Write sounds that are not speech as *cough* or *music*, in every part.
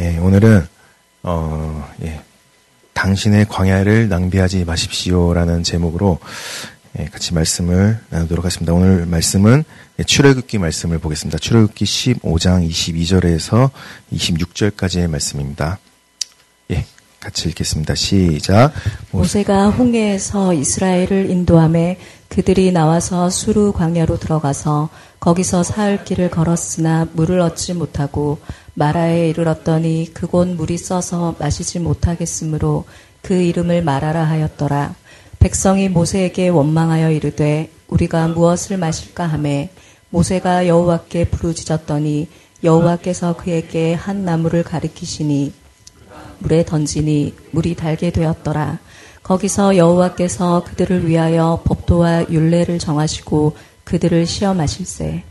예, 오늘은 어, 예, 당신의 광야를 낭비하지 마십시오라는 제목으로 예, 같이 말씀을 나누도록 하겠습니다. 오늘 말씀은 예, 출애굽기 말씀을 보겠습니다. 출애굽기 15장 22절에서 26절까지의 말씀입니다. 예, 같이 읽겠습니다. 시작. 모세가 홍해에서 이스라엘을 인도함에 그들이 나와서 수루 광야로 들어가서 거기서 사흘 길을 걸었으나 물을 얻지 못하고 마라에 이르렀더니 그곳 물이 써서 마시지 못하겠으므로 그 이름을 마라라 하였더라. 백성이 모세에게 원망하여 이르되 우리가 무엇을 마실까 하매 모세가 여호와께 부르짖었더니 여호와께서 그에게 한 나무를 가리키시니 물에 던지니 물이 달게 되었더라. 거기서 여호와께서 그들을 위하여 법도와 율례를 정하시고 그들을 시험하실세.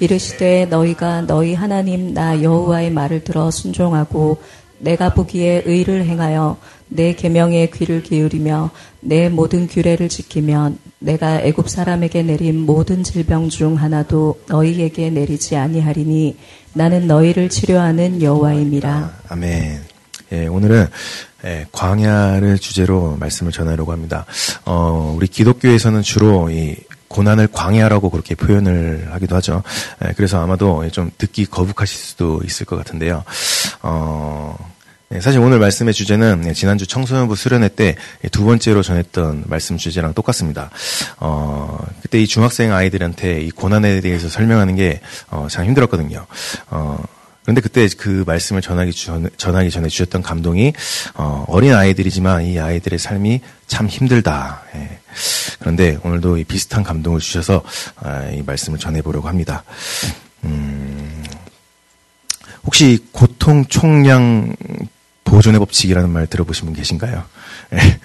이르시되 너희가 너희 하나님 나 여호와의 말을 들어 순종하고 내가 보기에 의를 행하여 내 계명에 귀를 기울이며 내 모든 규례를 지키면 내가 애굽 사람에게 내린 모든 질병 중 하나도 너희에게 내리지 아니하리니 나는 너희를 치료하는 여호와임이라. 아멘. 예, 오늘은 예, 광야를 주제로 말씀을 전하려고 합니다. 어, 우리 기독교에서는 주로 이 고난을 광야라고 그렇게 표현을 하기도 하죠. 예, 그래서 아마도 좀 듣기 거북하실 수도 있을 것 같은데요. 어, 네, 사실 오늘 말씀의 주제는 네, 지난주 청소년부 수련회 때 두 번째로 전했던 말씀 주제랑 똑같습니다. 어, 그때 이 중학생 아이들한테 이 고난에 대해서 설명하는 게, 어, 참 힘들었거든요. 어, 그런데 그때 그 말씀을 전하기 전, 전하기 전에 주셨던 감동이 어, 어린 아이들이지만 이 아이들의 삶이 참 힘들다. 예. 그런데 오늘도 이 비슷한 감동을 주셔서 아, 이 말씀을 전해보려고 합니다. 음, 혹시 고통 총량 보존의 법칙이라는 말 들어보신 분 계신가요? 예,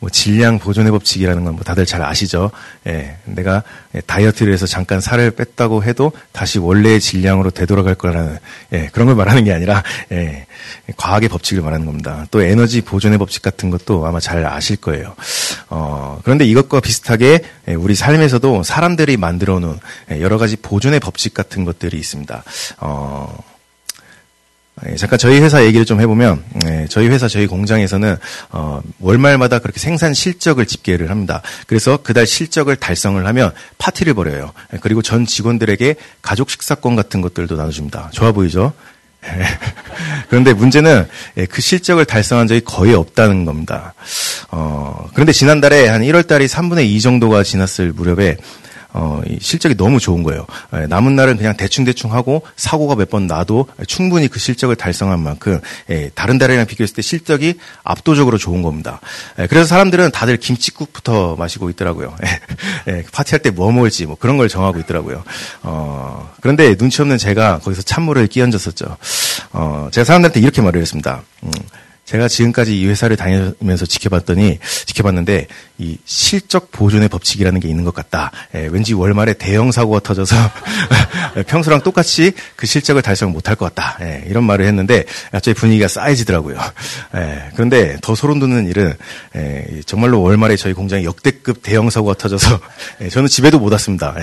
뭐 질량 보존의 법칙이라는 건 뭐 다들 잘 아시죠? 예, 내가 다이어트를 해서 잠깐 살을 뺐다고 해도 다시 원래의 질량으로 되돌아갈 거라는 예, 그런 걸 말하는 게 아니라 예, 과학의 법칙을 말하는 겁니다. 또 에너지 보존의 법칙 같은 것도 아마 잘 아실 거예요. 어, 그런데 이것과 비슷하게 예, 우리 삶에서도 사람들이 만들어 놓은 예, 여러 가지 보존의 법칙 같은 것들이 있습니다. 어, 예, 잠깐 저희 회사 얘기를 좀 해보면 예, 저희 회사 저희 공장에서는 어, 월말마다 그렇게 생산 실적을 집계를 합니다. 그래서 그달 실적을 달성을 하면 파티를 벌여요. 예, 그리고 전 직원들에게 가족 식사권 같은 것들도 나눠줍니다. 좋아 보이죠? *laughs* 그런데 문제는 그 실적을 달성한 적이 거의 없다는 겁니다. 어, 그런데 지난달에 한 1월 달이 3분의 2 정도가 지났을 무렵에 어, 실적이 너무 좋은 거예요. 예, 남은 날은 그냥 대충대충 하고 사고가 몇 번 나도 충분히 그 실적을 달성한 만큼 예, 다른 달이랑 비교했을 때 실적이 압도적으로 좋은 겁니다. 예, 그래서 사람들은 다들 김치국부터 마시고 있더라고요. 예, 파티할 때 뭐 먹을지 뭐 그런 걸 정하고 있더라고요. 어, 그런데 눈치 없는 제가 거기서 찬물을 끼얹었었죠. 어, 제가 사람들한테 이렇게 말을 했습니다. 음, 제가 지금까지 이 회사를 다니면서 지켜봤더니 지켜봤는데 이 실적 보존의 법칙이라는 게 있는 것 같다. 예, 왠지 월말에 대형 사고가 터져서 *laughs* 평소랑 똑같이 그 실적을 달성 못할 것 같다. 예, 이런 말을 했는데 갑자기 분위기가 싸해지더라고요. 예, 그런데 더 소름 돋는 일은 예, 정말로 월말에 저희 공장에 역대급 대형 사고가 터져서 예, 저는 집에도 못 왔습니다.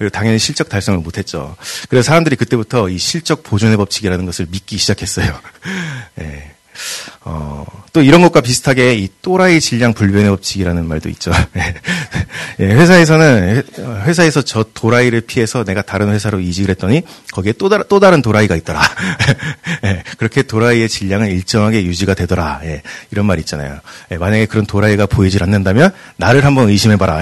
예, 당연히 실적 달성을 못했죠. 그래서 사람들이 그때부터 이 실적 보존의 법칙이라는 것을 믿기 시작했어요. *laughs* 예. 어, 또 이런 것과 비슷하게 이 또라이 질량 불변의 법칙이라는 말도 있죠. *laughs* 예, 회사에서는 회사에서 저 도라이를 피해서 내가 다른 회사로 이직을 했더니 거기에 또, 다른 또 다른 도라이가 있더라. *laughs* 예, 그렇게 도라이의 질량은 일정하게 유지가 되더라. 예, 이런 말 있잖아요. 예, 만약에 그런 도라이가 보이질 않는다면 나를 한번 의심해봐라.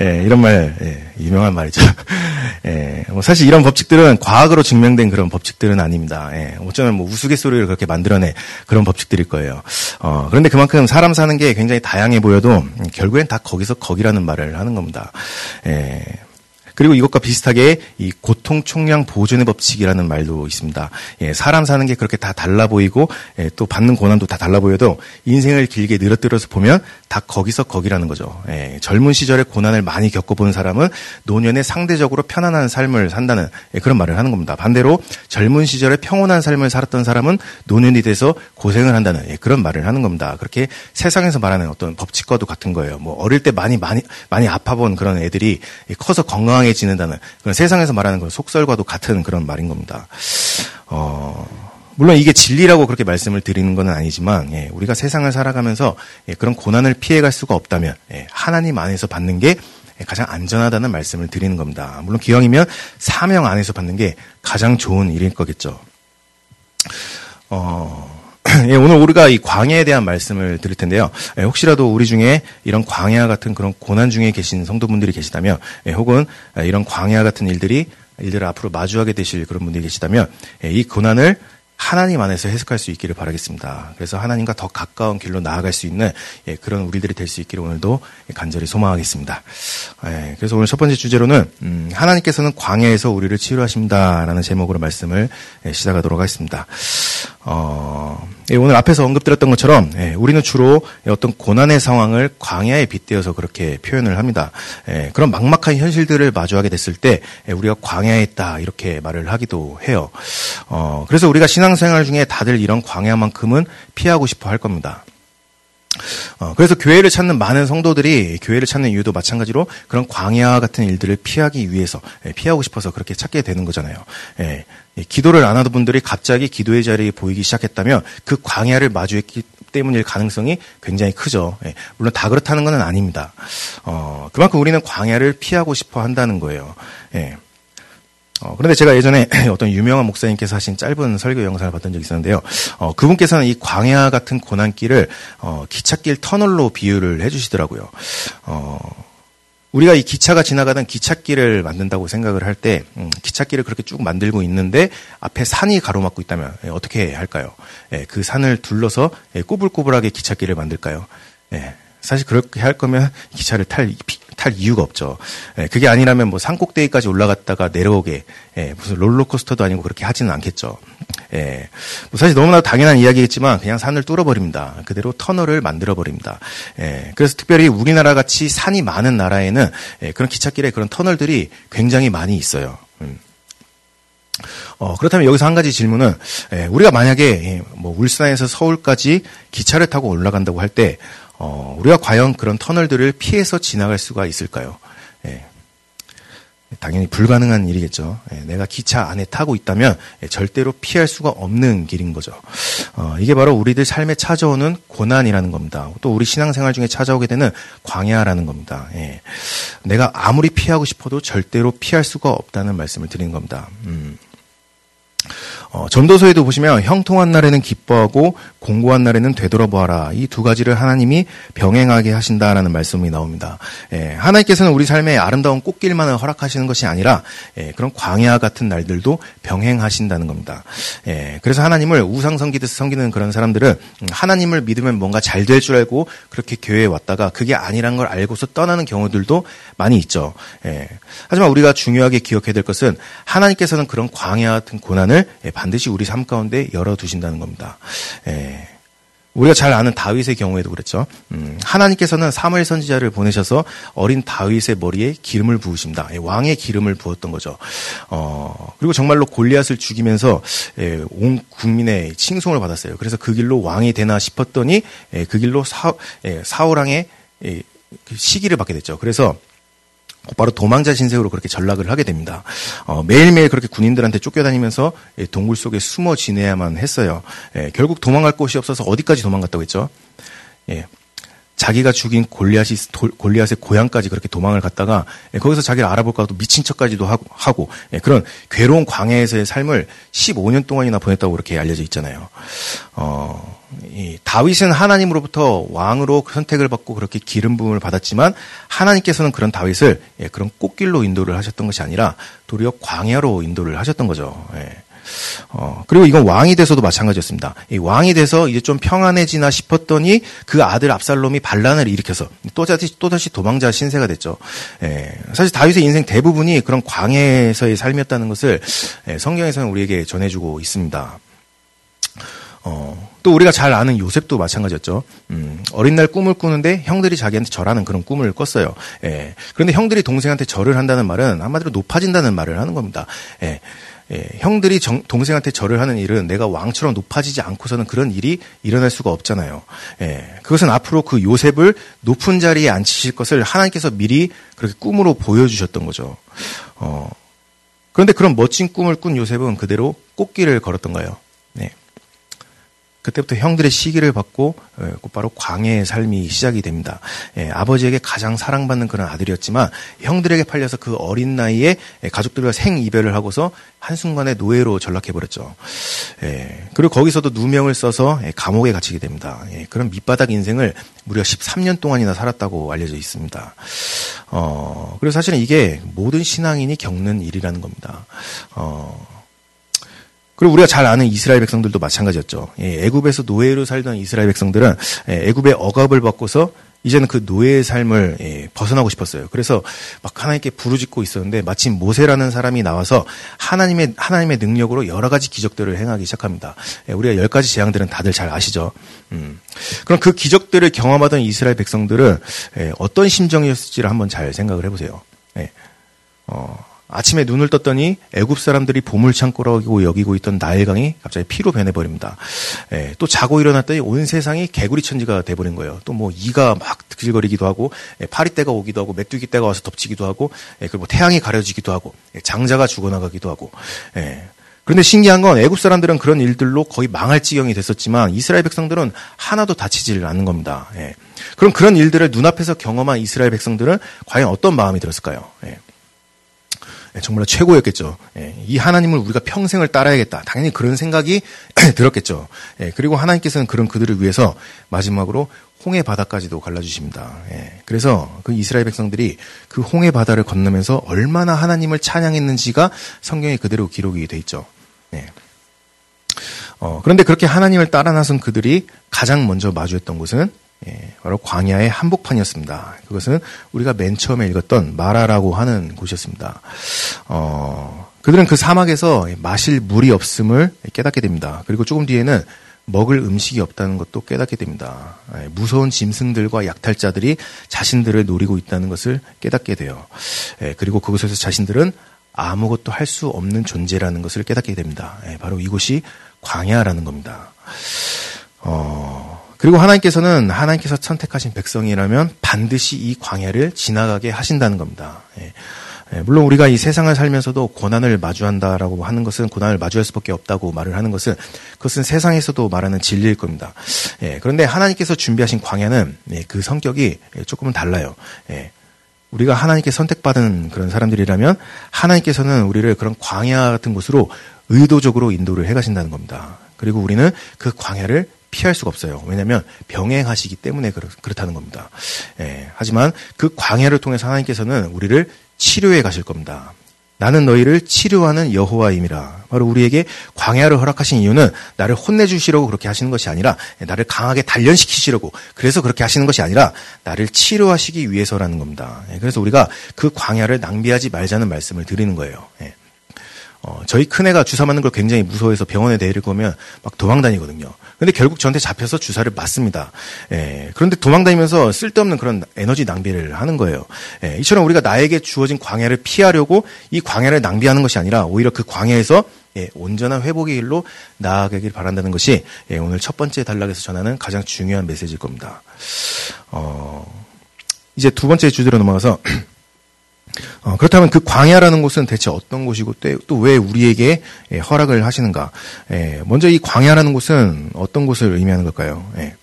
예, 이런 말 유명한 말이죠. *laughs* 예, 뭐 사실 이런 법칙들은 과학으로 증명된 그런 법칙들은 아닙니다. 예, 어쩌면 뭐 우스갯소리를 그렇게 만들어내 그런 법칙들일 거예요. 어, 그런데 그만큼 사람 사는 게 굉장히 다양해 보여도 결국엔 다 거기서 거기라는 말을 하는 겁니다. 예. 그리고 이것과 비슷하게 이 고통 총량 보존의 법칙이라는 말도 있습니다. 예, 사람 사는 게 그렇게 다 달라 보이고 예, 또 받는 고난도 다 달라 보여도 인생을 길게 늘어뜨려서 보면 다 거기서 거기라는 거죠. 예, 젊은 시절에 고난을 많이 겪어본 사람은 노년에 상대적으로 편안한 삶을 산다는 예, 그런 말을 하는 겁니다. 반대로 젊은 시절에 평온한 삶을 살았던 사람은 노년이 돼서 고생을 한다는 예, 그런 말을 하는 겁니다. 그렇게 세상에서 말하는 어떤 법칙과도 같은 거예요. 뭐 어릴 때 많이 많이 많이 아파본 그런 애들이 커서 건강 하게 지낸다는 그런 세상에서 말하는 그런 속설과도 같은 그런 말인 겁니다. 어, 물론 이게 진리라고 그렇게 말씀을 드리는 건 아니지만 예, 우리가 세상을 살아가면서 예, 그런 고난을 피해갈 수가 없다면 예, 하나님 안에서 받는 게 가장 안전하다는 말씀을 드리는 겁니다. 물론 기왕이면 사명 안에서 받는 게 가장 좋은 일일 거겠죠. 어, *clears throat* 예, 오늘 우리가 이 광야에 대한 말씀을 드릴 텐데요. 예, 혹시라도 우리 중에 이런 광야 같은 그런 고난 중에 계신 성도분들이 계시다면, 예, 혹은 이런 광야 같은 일들이 일들을 앞으로 마주하게 되실 그런 분들이 계시다면, 예, 이 고난을 하나님 안에서 해석할 수 있기를 바라겠습니다. 그래서 하나님과 더 가까운 길로 나아갈 수 있는 예, 그런 우리들이 될 수 있기를 오늘도 간절히 소망하겠습니다. 예, 그래서 오늘 첫 번째 주제로는 음, 하나님께서는 광야에서 우리를 치유하십니다라는 제목으로 말씀을 예, 시작하도록 하겠습니다. 어, 예, 오늘 앞에서 언급드렸던 것처럼 예, 우리는 주로 어떤 고난의 상황을 광야에 빗대어서 그렇게 표현을 합니다. 예, 그런 막막한 현실들을 마주하게 됐을 때 우리가 광야에 있다 이렇게 말을 하기도 해요. 어, 그래서 우리가 신앙생활 중에 다들 이런 광야만큼은 피하고 싶어 할 겁니다. 어, 그래서 교회를 찾는 많은 성도들이 교회를 찾는 이유도 마찬가지로 그런 광야 같은 일들을 피하기 위해서 예, 피하고 싶어서 그렇게 찾게 되는 거잖아요. 예, 예, 기도를 안 하던 분들이 갑자기 기도의 자리에 보이기 시작했다면 그 광야를 마주했기 때문일 가능성이 굉장히 크죠. 예, 물론 다 그렇다는 것은 아닙니다. 어, 그만큼 우리는 광야를 피하고 싶어 한다는 거예요. 예. 어, 그런데 제가 예전에 *clears throat* 어떤 유명한 목사님께서 하신 짧은 설교 영상을 봤던 적이 있었는데요. 어, 그분께서는 이 광야 같은 고난길을 어, 기찻길 터널로 비유를 해주시더라고요. 어, 우리가 이 기차가 지나가던 기찻길을 만든다고 생각을 할 때, 음, 기찻길을 그렇게 쭉 만들고 있는데 앞에 산이 가로막고 있다면 예, 어떻게 할까요? 예, 그 산을 둘러서 예, 꼬불꼬불하게 기찻길을 만들까요? 예, 사실 그렇게 할 거면 기차를 탈 탈 이유가 없죠. 예, 그게 아니라면 뭐 산꼭대기까지 올라갔다가 내려오게 예, 무슨 롤러코스터도 아니고 그렇게 하지는 않겠죠. 예, 뭐 사실 너무나 당연한 이야기겠지만 그냥 산을 뚫어버립니다. 그대로 터널을 만들어버립니다. 예, 그래서 특별히 우리나라 같이 산이 많은 나라에는 예, 그런 기찻길에 그런 터널들이 굉장히 많이 있어요. 음. 어, 그렇다면 여기서 한 가지 질문은 예, 우리가 만약에 예, 뭐 울산에서 서울까지 기차를 타고 올라간다고 할 때 어, 우리가 과연 그런 터널들을 피해서 지나갈 수가 있을까요? 예. 당연히 불가능한 일이겠죠. 예, 내가 기차 안에 타고 있다면 예, 절대로 피할 수가 없는 길인 거죠. 어, 이게 바로 우리들 삶에 찾아오는 고난이라는 겁니다. 또 우리 신앙생활 중에 찾아오게 되는 광야라는 겁니다. 예, 내가 아무리 피하고 싶어도 절대로 피할 수가 없다는 말씀을 드리는 겁니다. 음. 어, 전도서에도 보시면 형통한 날에는 기뻐하고 공고한 날에는 되돌아보아라. 이 두 가지를 하나님이 병행하게 하신다라는 말씀이 나옵니다. 예, 하나님께서는 우리 삶에 아름다운 꽃길만을 허락하시는 것이 아니라 예, 그런 광야 같은 날들도 병행하신다는 겁니다. 예, 그래서 하나님을 우상 섬기듯 섬기는 그런 사람들은 하나님을 믿으면 뭔가 잘 될 줄 알고 그렇게 교회에 왔다가 그게 아니란 걸 알고서 떠나는 경우들도 많이 있죠. 예, 하지만 우리가 중요하게 기억해야 될 것은 하나님께서는 그런 광야 같은 고난을 예, 반드시 우리 삶 가운데 열어두신다는 겁니다. 예. 우리가 잘 아는 다윗의 경우에도 그랬죠. 음, 하나님께서는 사무엘 선지자를 보내셔서 어린 다윗의 머리에 기름을 부으십니다. 예, 왕의 기름을 부었던 거죠. 어, 그리고 정말로 골리앗을 죽이면서 예, 온 국민의 칭송을 받았어요. 그래서 그 길로 왕이 되나 싶었더니 예, 그 길로 사, 예, 사울왕의 예, 그 시기를 받게 됐죠. 그래서 곧바로 도망자 신세로 그렇게 전락을 하게 됩니다. 어, 매일매일 그렇게 군인들한테 쫓겨다니면서 예, 동굴 속에 숨어 지내야만 했어요. 예, 결국 도망갈 곳이 없어서 어디까지 도망갔다고 했죠? 예, 자기가 죽인 골리앗이 골리앗의 고향까지 그렇게 도망을 갔다가 예, 거기서 자기를 알아볼까 하고 미친 척까지도 하고, 하고 예, 그런 괴로운 광야에서의 삶을 15년 동안이나 보냈다고 그렇게 알려져 있잖아요. 어, 이 다윗은 하나님으로부터 왕으로 선택을 받고 그렇게 기름 부음을 받았지만 하나님께서는 그런 다윗을 예, 그런 꽃길로 인도를 하셨던 것이 아니라 도리어 광야로 인도를 하셨던 거죠. 예. 어, 그리고 이건 왕이 돼서도 마찬가지였습니다. 이 왕이 돼서 이제 좀 평안해지나 싶었더니 그 아들 압살롬이 반란을 일으켜서 또다시 또다시 도망자 신세가 됐죠. 예, 사실 다윗의 인생 대부분이 그런 광야에서의 삶이었다는 것을 예, 성경에서는 우리에게 전해주고 있습니다. 어, 또 우리가 잘 아는 요셉도 마찬가지였죠. 음, 어린 날 꿈을 꾸는데 형들이 자기한테 절하는 그런 꿈을 꿨어요. 예. 그런데 형들이 동생한테 절을 한다는 말은 한마디로 높아진다는 말을 하는 겁니다. 예. 예, 형들이 정, 동생한테 절을 하는 일은 내가 왕처럼 높아지지 않고서는 그런 일이 일어날 수가 없잖아요. 예, 그것은 앞으로 그 요셉을 높은 자리에 앉히실 것을 하나님께서 미리 그렇게 꿈으로 보여주셨던 거죠. 어, 그런데 그런 멋진 꿈을 꾼 요셉은 그대로 꽃길을 걸었던 거예요. 네. 그때부터 형들의 시기를 받고 어, 곧바로 광해의 삶이 시작이 됩니다. 예, 아버지에게 가장 사랑받는 그런 아들이었지만 형들에게 팔려서 그 어린 나이에 가족들과 생이별을 하고서 한순간에 노예로 전락해버렸죠. 예, 그리고 거기서도 누명을 써서 예, 감옥에 갇히게 됩니다. 예, 그런 밑바닥 인생을 무려 13년 동안이나 살았다고 알려져 있습니다. 어, 그래서 사실은 이게 모든 신앙인이 겪는 일이라는 겁니다. 어, 그리고 우리가 잘 아는 이스라엘 백성들도 마찬가지였죠. 예, 애굽에서 노예로 살던 이스라엘 백성들은 예, 애굽의 억압을 받고서 이제는 그 노예의 삶을 예, 벗어나고 싶었어요. 그래서 막 하나님께 부르짖고 있었는데 마침 모세라는 사람이 나와서 하나님의 하나님의 능력으로 여러 가지 기적들을 행하기 시작합니다. 예, 우리가 열 가지 재앙들은 다들 잘 아시죠. 음. 그럼 그 기적들을 경험하던 이스라엘 백성들은 예, 어떤 심정이었을지를 한번 잘 생각을 해보세요. 예. 어, 아침에 눈을 떴더니 애굽 사람들이 보물 창고라고 여기고 있던 나일강이 갑자기 피로 변해버립니다. 예, 또 자고 일어났더니 온 세상이 개구리 천지가 돼버린 거예요. 또 뭐 이가 막 드질거리기도 하고 예, 파리떼가 오기도 하고 메뚜기 떼가 와서 덮치기도 하고 예, 그리고 태양이 가려지기도 하고 예, 장자가 죽어나가기도 하고 예. 그런데 신기한 건 애굽 사람들은 그런 일들로 거의 망할 지경이 됐었지만 이스라엘 백성들은 하나도 다치지를 않는 겁니다. 예. 그럼 그런 일들을 눈앞에서 경험한 이스라엘 백성들은 과연 어떤 마음이 들었을까요? 예. 예, 정말 최고였겠죠. 예, 이 하나님을 우리가 평생을 따라야겠다. 당연히 그런 생각이 *clears throat* 들었겠죠. 예, 그리고 하나님께서는 그런 그들을 위해서 마지막으로 홍해 바다까지도 갈라주십니다. 그래서 그 이스라엘 백성들이 그 홍해 바다를 건너면서 얼마나 하나님을 찬양했는지가 성경에 그대로 기록이 돼 있죠. 어, 그런데 그렇게 하나님을 따라 나선 그들이 가장 먼저 마주했던 곳은 예, 바로 광야의 한복판이었습니다. 그것은 우리가 맨 처음에 읽었던 마라라고 하는 곳이었습니다. 어, 그들은 그 사막에서 마실 물이 없음을 깨닫게 됩니다. 그리고 조금 뒤에는 먹을 음식이 없다는 것도 깨닫게 됩니다. 예, 무서운 짐승들과 약탈자들이 자신들을 노리고 있다는 것을 깨닫게 돼요. 예, 그리고 그곳에서 자신들은 아무것도 할 수 없는 존재라는 것을 깨닫게 됩니다. 예, 바로 이곳이 광야라는 겁니다. 어, 그리고 하나님께서는 하나님께서 선택하신 백성이라면 반드시 이 광야를 지나가게 하신다는 겁니다. 예. 예, 물론 우리가 이 세상을 살면서도 고난을 마주한다라고 하는 것은 고난을 마주할 수밖에 없다고 말을 하는 것은 그것은 세상에서도 말하는 진리일 겁니다. 예, 그런데 하나님께서 준비하신 광야는 예, 그 성격이 조금은 달라요. 예, 우리가 하나님께 선택받은 그런 사람들이라면 하나님께서는 우리를 그런 광야 같은 곳으로 의도적으로 인도를 해가신다는 겁니다. 그리고 우리는 그 광야를 피할 수가 없어요. 왜냐하면 병행하시기 때문에 그렇, 다는 겁니다. 예, 하지만 그 광야를 통해서 하나님께서는 우리를 치료해 가실 겁니다. 나는 너희를 치료하는 여호와임이라. 바로 우리에게 광야를 허락하신 이유는 나를 혼내주시려고 그렇게 하시는 것이 아니라 나를 강하게 단련시키시려고 그래서 그렇게 하시는 것이 아니라 나를 치료하시기 위해서라는 겁니다. 예, 그래서 우리가 그 광야를 낭비하지 말자는 말씀을 드리는 거예요. 예. 어, 저희 큰애가 주사 맞는 걸 굉장히 무서워해서 병원에 내릴 거면 막 도망다니거든요. 근데 결국 저한테 잡혀서 주사를 맞습니다. 예, 그런데 도망다니면서 쓸데없는 그런 에너지 낭비를 하는 거예요. 예, 이처럼 우리가 나에게 주어진 광야를 피하려고 이 광야를 낭비하는 것이 아니라 오히려 그 광야에서 예, 온전한 회복의 길로 나아가길 바란다는 것이 예, 오늘 첫 번째 단락에서 전하는 가장 중요한 메시지일 겁니다. 어, 이제 두 번째 주제로 넘어가서 *clears throat* 어, 그렇다면 그 광야라는 곳은 대체 어떤 곳이고 또 왜 우리에게 예, 허락을 하시는가? 예, 먼저 이 광야라는 곳은 어떤 곳을 의미하는 걸까요? 예.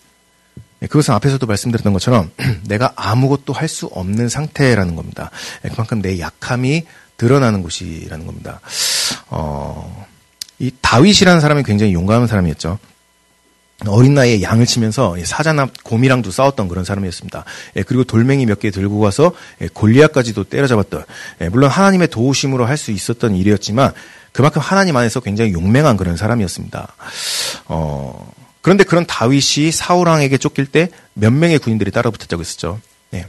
예 그것은 앞에서도 말씀드렸던 것처럼 *clears throat* 내가 아무것도 할 수 없는 상태라는 겁니다. 예, 그만큼 내 약함이 드러나는 곳이라는 겁니다. 어, 이 다윗이라는 사람이 굉장히 용감한 사람이었죠. 어린 나이에 양을 치면서 사자나 곰이랑도 싸웠던 그런 사람이었습니다. 예, 그리고 돌멩이 몇 개 들고 가서 예, 골리앗까지도 때려잡았던 예, 물론 하나님의 도우심으로 할 수 있었던 일이었지만 그만큼 하나님 안에서 굉장히 용맹한 그런 사람이었습니다. 어, 그런데 그런 다윗이 사울 왕에게 쫓길 때 몇 명의 군인들이 따라붙었다고 했었죠. 예.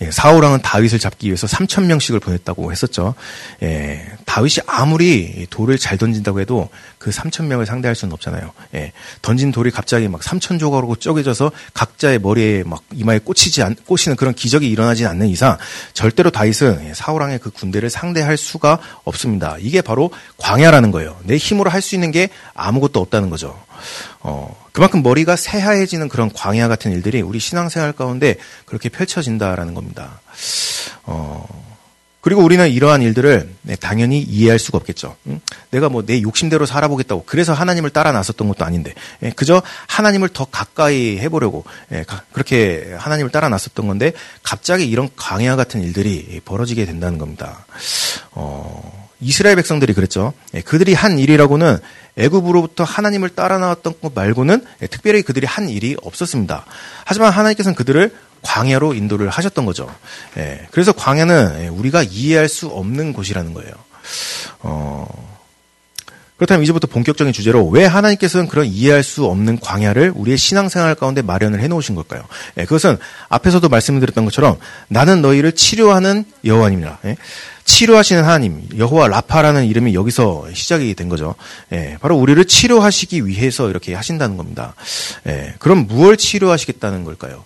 예, 사울왕은 다윗을 잡기 위해서 3천 명씩을 보냈다고 했었죠. 예, 다윗이 아무리 돌을 잘 던진다고 해도 그 3천 명을 상대할 수는 없잖아요. 예, 던진 돌이 갑자기 막 3천 조각으로 쪼개져서 각자의 머리에 막 이마에 꽂히지 않, 꽂히는 그런 기적이 일어나지 않는 이상 절대로 다윗은 예, 사울왕의 그 군대를 상대할 수가 없습니다. 이게 바로 광야라는 거예요. 내 힘으로 할 수 있는 게 아무것도 없다는 거죠. 어, 그만큼 머리가 새하얘지는 그런 광야 같은 일들이 우리 신앙생활 가운데 그렇게 펼쳐진다라는 겁니다. 어, 그리고 우리는 이러한 일들을 네, 당연히 이해할 수가 없겠죠. 내가 뭐 내 욕심대로 살아보겠다고 그래서 하나님을 따라 나섰던 것도 아닌데 예, 그저 하나님을 더 가까이 해보려고 예, 그렇게 하나님을 따라 나섰던 건데 갑자기 이런 광야 같은 일들이 벌어지게 된다는 겁니다. 어, 이스라엘 백성들이 그랬죠. 예, 그들이 한 일이라고는 애굽으로부터 하나님을 따라 나왔던 것 말고는 특별히 그들이 한 일이 없었습니다. 하지만 하나님께서는 그들을 광야로 인도를 하셨던 거죠. 예, 그래서 광야는 예, 우리가 이해할 수 없는 곳이라는 거예요. 어, 그렇다면 이제부터 본격적인 주제로 왜 하나님께서는 그런 이해할 수 없는 광야를 우리의 신앙생활 가운데 마련을 해놓으신 걸까요? 예, 그것은 앞에서도 말씀드렸던 것처럼 나는 너희를 치료하는 여호와님이라. 예, 치료하시는 하나님, 여호와 라파라는 이름이 여기서 시작이 된 거죠. 예, 바로 우리를 치료하시기 위해서 이렇게 하신다는 겁니다. 예, 그럼 무엇을 치료하시겠다는 걸까요?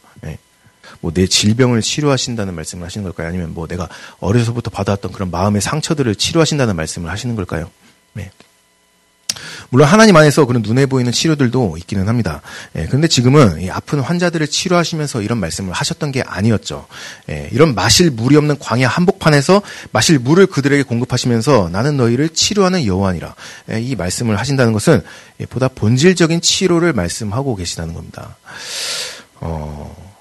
뭐 내 질병을 치료하신다는 말씀을 하시는 걸까요? 아니면 뭐 내가 어려서부터 받아왔던 그런 마음의 상처들을 치료하신다는 말씀을 하시는 걸까요? 네. 물론 하나님 안에서 그런 눈에 보이는 치료들도 있기는 합니다. 예, 그런데 지금은 아픈 환자들을 치료하시면서 이런 말씀을 하셨던 게 아니었죠. 예, 이런 마실 물이 없는 광야 한복판에서 마실 물을 그들에게 공급하시면서 나는 너희를 치료하는 여호와니라 예, 이 말씀을 하신다는 것은 예, 보다 본질적인 치료를 말씀하고 계시다는 겁니다. 어,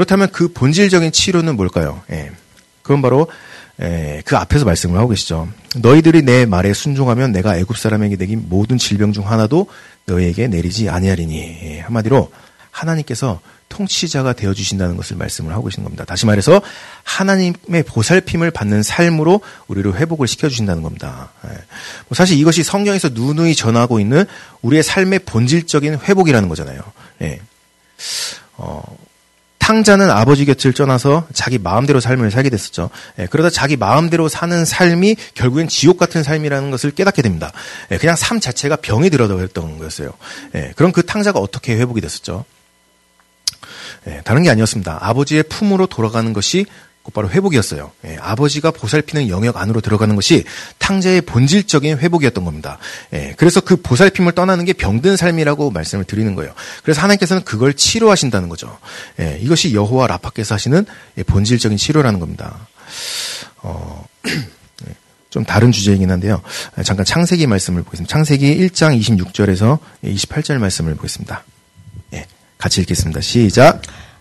그렇다면 그 본질적인 치료는 뭘까요? 예. 그건 바로 예, 그 앞에서 말씀을 하고 계시죠. 너희들이 내 말에 순종하면 내가 애굽 사람에게 내긴 모든 질병 중 하나도 너희에게 내리지 아니하리니 예, 한마디로 하나님께서 통치자가 되어 주신다는 것을 말씀을 하고 계신 겁니다. 다시 말해서 하나님의 보살핌을 받는 삶으로 우리를 회복을 시켜 주신다는 겁니다. 예. 뭐 사실 이것이 성경에서 누누이 전하고 있는 우리의 삶의 본질적인 회복이라는 거잖아요. 예. 어, 탕자는 아버지 곁을 떠나서 자기 마음대로 삶을 살게 됐었죠. 예, 그러다 자기 마음대로 사는 삶이 결국엔 지옥 같은 삶이라는 것을 깨닫게 됩니다. 예, 그냥 삶 자체가 병이 들어버렸던 거였어요. 예, 그럼 그 탕자가 어떻게 회복이 됐었죠? 예, 다른 게 아니었습니다. 아버지의 품으로 돌아가는 것이 곧바로 회복이었어요. 예, 아버지가 보살피는 영역 안으로 들어가는 것이 탕자의 본질적인 회복이었던 겁니다. 예, 그래서 그 보살핌을 떠나는 게 병든 삶이라고 말씀을 드리는 거예요. 그래서 하나님께서는 그걸 치료하신다는 거죠. 예, 이것이 여호와 라파께서 하시는 본질적인 치료라는 겁니다. 어, *clears throat* 예, 좀 다른 주제이긴 한데요. 잠깐 창세기 말씀을 보겠습니다. 창세기 1장 26절에서 28절 말씀을 보겠습니다. 예, 같이 읽겠습니다. 시작.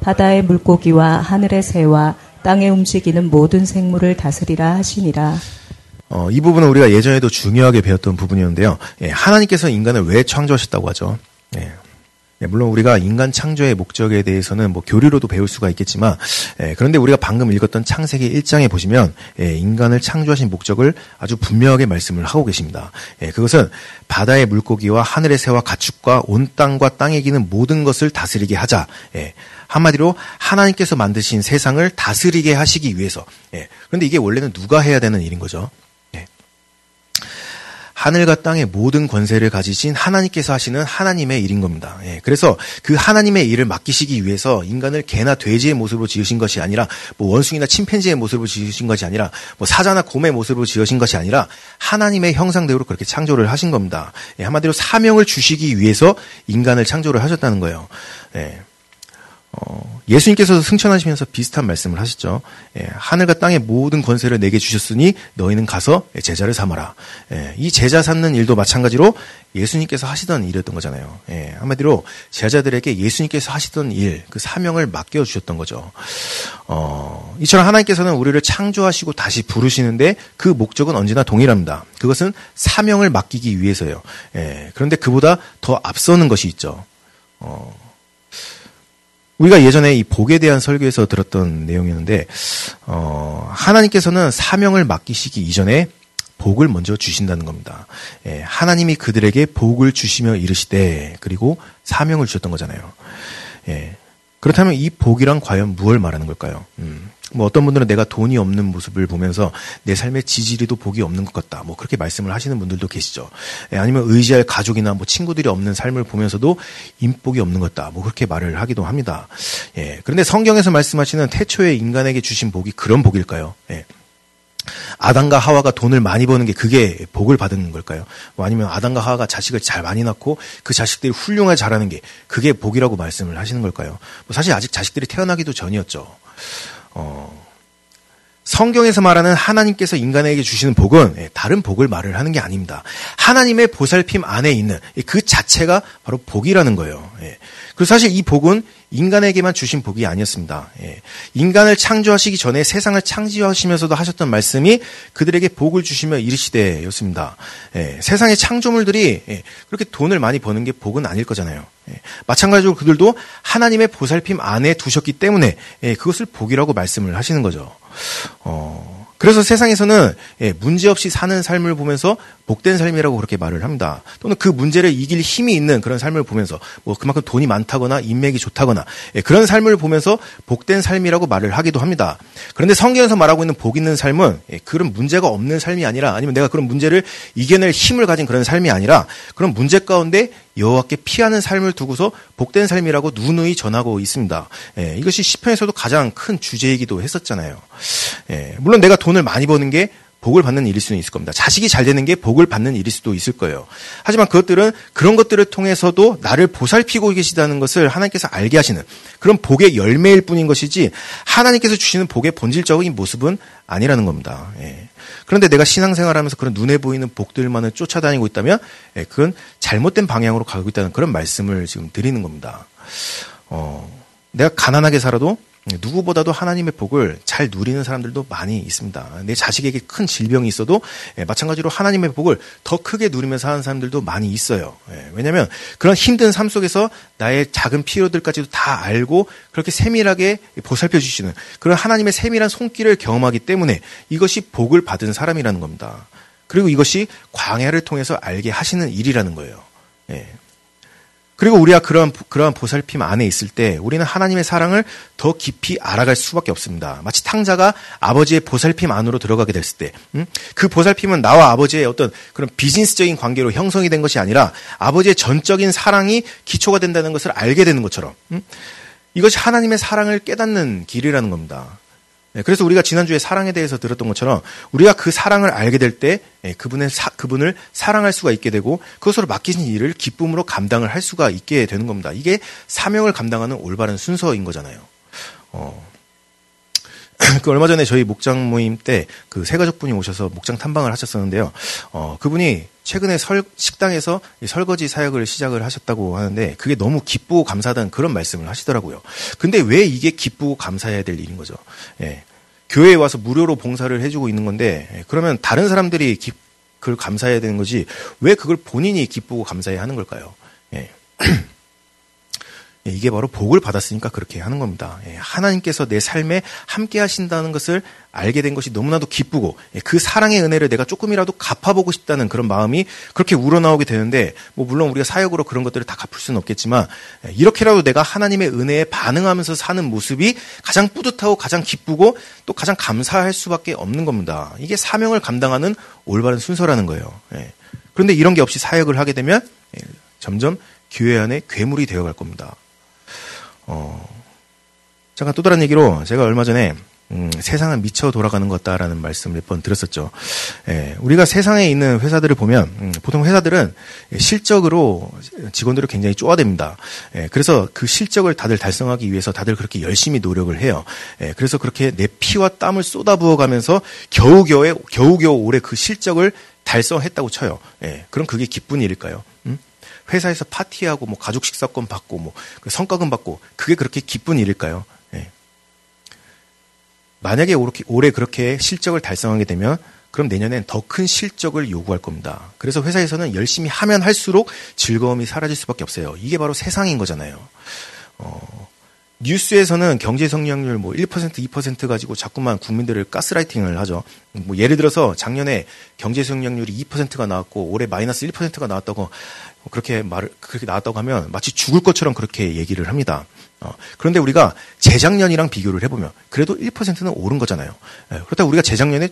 바다의 물고기와 하늘의 새와 땅에 움직이는 모든 생물을 다스리라 하시니라. 어, 이 부분은 우리가 예전에도 중요하게 배웠던 부분이었는데요. 예, 하나님께서 인간을 왜 창조하셨다고 하죠? 예, 예, 물론 우리가 인간 창조의 목적에 대해서는 뭐 교리로도 배울 수가 있겠지만, 예, 그런데 우리가 방금 읽었던 창세기 1장에 보시면 예, 인간을 창조하신 목적을 아주 분명하게 말씀을 하고 계십니다. 예, 그것은 바다의 물고기와 하늘의 새와 가축과 온 땅과 땅에 기는 모든 것을 다스리게 하자. 예, 한마디로 하나님께서 만드신 세상을 다스리게 하시기 위해서. 예, 그런데 이게 원래는 누가 해야 되는 일인 거죠? 하늘과 땅의 모든 권세를 가지신 하나님께서 하시는 하나님의 일인 겁니다. 예, 그래서 그 하나님의 일을 맡기시기 위해서 인간을 개나 돼지의 모습으로 지으신 것이 아니라 뭐 원숭이나 침팬지의 모습으로 지으신 것이 아니라 뭐 사자나 곰의 모습으로 지으신 것이 아니라 하나님의 형상대로 그렇게 창조를 하신 겁니다. 예, 한마디로 사명을 주시기 위해서 인간을 창조를 하셨다는 거예요. 예. 어, 예수님께서도 승천하시면서 비슷한 말씀을 하셨죠. 예, 하늘과 땅의 모든 권세를 내게 주셨으니 너희는 가서 제자를 삼아라. 예, 이 제자 삼는 일도 마찬가지로 예수님께서 하시던 일이었던 거잖아요. 예, 한마디로 제자들에게 예수님께서 하시던 일, 그 사명을 맡겨 주셨던 거죠. 어, 이처럼 하나님께서는 우리를 창조하시고 다시 부르시는데 그 목적은 언제나 동일합니다. 그것은 사명을 맡기기 위해서요. 예, 그런데 그보다 더 앞서는 것이 있죠. 어, 우리가 예전에 이 복에 대한 설교에서 들었던 내용이었는데 어, 하나님께서는 사명을 맡기시기 이전에 복을 먼저 주신다는 겁니다. 예, 하나님이 그들에게 복을 주시며 이르시되 그리고 사명을 주셨던 거잖아요. 예, 그렇다면 이 복이란 과연 무엇을 말하는 걸까요? 음, 뭐 어떤 분들은 내가 돈이 없는 모습을 보면서 내 삶의 지지리도 복이 없는 것 같다. 뭐 그렇게 말씀을 하시는 분들도 계시죠. 예, 아니면 의지할 가족이나 뭐 친구들이 없는 삶을 보면서도 인복이 없는 것 같다. 뭐 그렇게 말을 하기도 합니다. 예. 그런데 성경에서 말씀하시는 태초에 인간에게 주신 복이 그런 복일까요? 예. 아담과 하와가 돈을 많이 버는 게 그게 복을 받은 걸까요? 뭐 아니면 아담과 하와가 자식을 잘 많이 낳고 그 자식들이 훌륭하게 자라는 게 그게 복이라고 말씀을 하시는 걸까요? 뭐 사실 아직 자식들이 태어나기도 전이었죠. 어, 성경에서 말하는 하나님께서 인간에게 주시는 복은 예, 다른 복을 말을 하는 게 아닙니다. 하나님의 보살핌 안에 있는 그 자체가 바로 복이라는 거예요. 예. 그리고 사실 이 복은 인간에게만 주신 복이 아니었습니다. 예. 인간을 창조하시기 전에 세상을 창조하시면서도 하셨던 말씀이 그들에게 복을 주시며 이르시되였습니다. 예. 세상의 창조물들이 예. 그렇게 돈을 많이 버는 게 복은 아닐 거잖아요. 예. 마찬가지로 그들도 하나님의 보살핌 안에 두셨기 때문에 예, 그것을 복이라고 말씀을 하시는 거죠. 어, 그래서 세상에서는 예, 문제없이 사는 삶을 보면서 복된 삶이라고 그렇게 말을 합니다. 또는 그 문제를 이길 힘이 있는 그런 삶을 보면서 뭐 그만큼 돈이 많다거나 인맥이 좋다거나 예, 그런 삶을 보면서 복된 삶이라고 말을 하기도 합니다. 그런데 성경에서 말하고 있는 복 있는 삶은 예, 그런 문제가 없는 삶이 아니라 아니면 내가 그런 문제를 이겨낼 힘을 가진 그런 삶이 아니라 그런 문제 가운데 여호와께 피하는 삶을 두고서 복된 삶이라고 누누이 전하고 있습니다. 예, 이것이 시편에서도 가장 큰 주제이기도 했었잖아요. 예, 물론 내가 돈을 많이 버는 게 복을 받는 일일 수는 있을 겁니다. 자식이 잘 되는 게 복을 받는 일일 수도 있을 거예요. 하지만 그것들은 그런 것들을 통해서도 나를 보살피고 계시다는 것을 하나님께서 알게 하시는 그런 복의 열매일 뿐인 것이지 하나님께서 주시는 복의 본질적인 모습은 아니라는 겁니다. 예. 그런데 내가 신앙생활하면서 그런 눈에 보이는 복들만을 쫓아다니고 있다면 예, 그건 잘못된 방향으로 가고 있다는 그런 말씀을 지금 드리는 겁니다. 어, 내가 가난하게 살아도 누구보다도 하나님의 복을 잘 누리는 사람들도 많이 있습니다. 내 자식에게 큰 질병이 있어도 예, 마찬가지로 하나님의 복을 더 크게 누리면서 사는 사람들도 많이 있어요. 예, 왜냐하면 그런 힘든 삶 속에서 나의 작은 필요들까지도 다 알고 그렇게 세밀하게 보살펴 주시는 그런 하나님의 세밀한 손길을 경험하기 때문에 이것이 복을 받은 사람이라는 겁니다. 그리고 이것이 광야를 통해서 알게 하시는 일이라는 거예요. 예. 그리고 우리가 그러한, 그러한 보살핌 안에 있을 때 우리는 하나님의 사랑을 더 깊이 알아갈 수밖에 없습니다. 마치 탕자가 아버지의 보살핌 안으로 들어가게 됐을 때, 음? 그 보살핌은 나와 아버지의 어떤 그런 비즈니스적인 관계로 형성이 된 것이 아니라 아버지의 전적인 사랑이 기초가 된다는 것을 알게 되는 것처럼, 음? 이것이 하나님의 사랑을 깨닫는 길이라는 겁니다. 네, 그래서 우리가 지난주에 사랑에 대해서 들었던 것처럼 우리가 그 사랑을 알게 될때 예, 그분의 사, 그분을 사랑할 수가 있게 되고 그것으로 맡기신 일을 기쁨으로 감당을 할 수가 있게 되는 겁니다. 이게 사명을 감당하는 올바른 순서인 거잖아요. 어. 그 얼마 전에 저희 목장 모임 때 그 세 가족 분이 오셔서 목장 탐방을 하셨었는데요. 어, 그분이 최근에 설, 식당에서 설거지 사역을 시작을 하셨다고 하는데 그게 너무 기쁘고 감사하다는 그런 말씀을 하시더라고요. 근데 왜 이게 기쁘고 감사해야 될 일인 거죠? 예. 교회에 와서 무료로 봉사를 해주고 있는 건데 예. 그러면 다른 사람들이 기, 그걸 감사해야 되는 거지 왜 그걸 본인이 기쁘고 감사해야 하는 걸까요? 예. *clears throat* 예, 이게 바로 복을 받았으니까 그렇게 하는 겁니다. 예, 하나님께서 내 삶에 함께 하신다는 것을 알게 된 것이 너무나도 기쁘고 예, 그 사랑의 은혜를 내가 조금이라도 갚아보고 싶다는 그런 마음이 그렇게 우러나오게 되는데 뭐 물론 우리가 사역으로 그런 것들을 다 갚을 수는 없겠지만 이렇게라도 내가 하나님의 은혜에 반응하면서 사는 모습이 가장 뿌듯하고 가장 기쁘고 또 가장 감사할 수밖에 없는 겁니다. 이게 사명을 감당하는 올바른 순서라는 거예요. 그런데 이런 게 없이 사역을 하게 되면 점점 교회 안에 괴물이 되어갈 겁니다. 어, 잠깐 또 다른 얘기로 제가 얼마 전에 음, 세상은 미쳐 돌아가는 것 같다라는 말씀 몇번 들었었죠. 예, 우리가 세상에 있는 회사들을 보면 음, 보통 회사들은 실적으로 직원들을 굉장히 쪼아댑니다. 예, 그래서 그 실적을 다들 달성하기 위해서 다들 그렇게 열심히 노력을 해요. 예, 그래서 그렇게 내 피와 땀을 쏟아부어가면서 겨우겨우 겨우겨우 올해 그 실적을 달성했다고 쳐요. 예, 그럼 그게 기쁜 일일까요? 음? 회사에서 파티하고 뭐 가족 식사권 받고 뭐그 성과금 받고 그게 그렇게 기쁜 일일까요? 예. 만약에 올해 그렇게 실적을 달성하게 되면 그럼 내년엔 더 큰 실적을 요구할 겁니다. 그래서 회사에서는 열심히 하면 할수록 즐거움이 사라질 수밖에 없어요. 이게 바로 세상인 거잖아요. 어, 뉴스에서는 경제 성장률 뭐 1%, 2% 가지고 자꾸만 국민들을 가스라이팅을 하죠. 뭐 예를 들어서 작년에 경제 성장률이 2%가 나왔고 올해 마이너스 1%가 나왔다고 그렇게 말을 그렇게 나왔다고 하면 마치 죽을 것처럼 그렇게 얘기를 합니다. 어, 그런데 우리가 재작년이랑 비교를 해보면 그래도 1%는 오른 거잖아요. 예, 그렇다고 우리가 재작년에